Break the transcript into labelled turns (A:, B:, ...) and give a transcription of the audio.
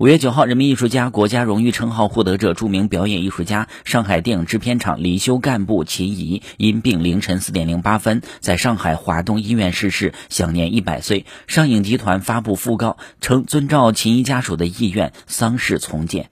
A: 五月九号人民艺术家国家荣誉称号获得者著名表演艺术家上海电影制片厂离休干部秦怡因病凌晨四点零八分在上海华东医院逝世享年一百岁。上影集团发布讣告称遵照秦怡家属的意愿丧事从简。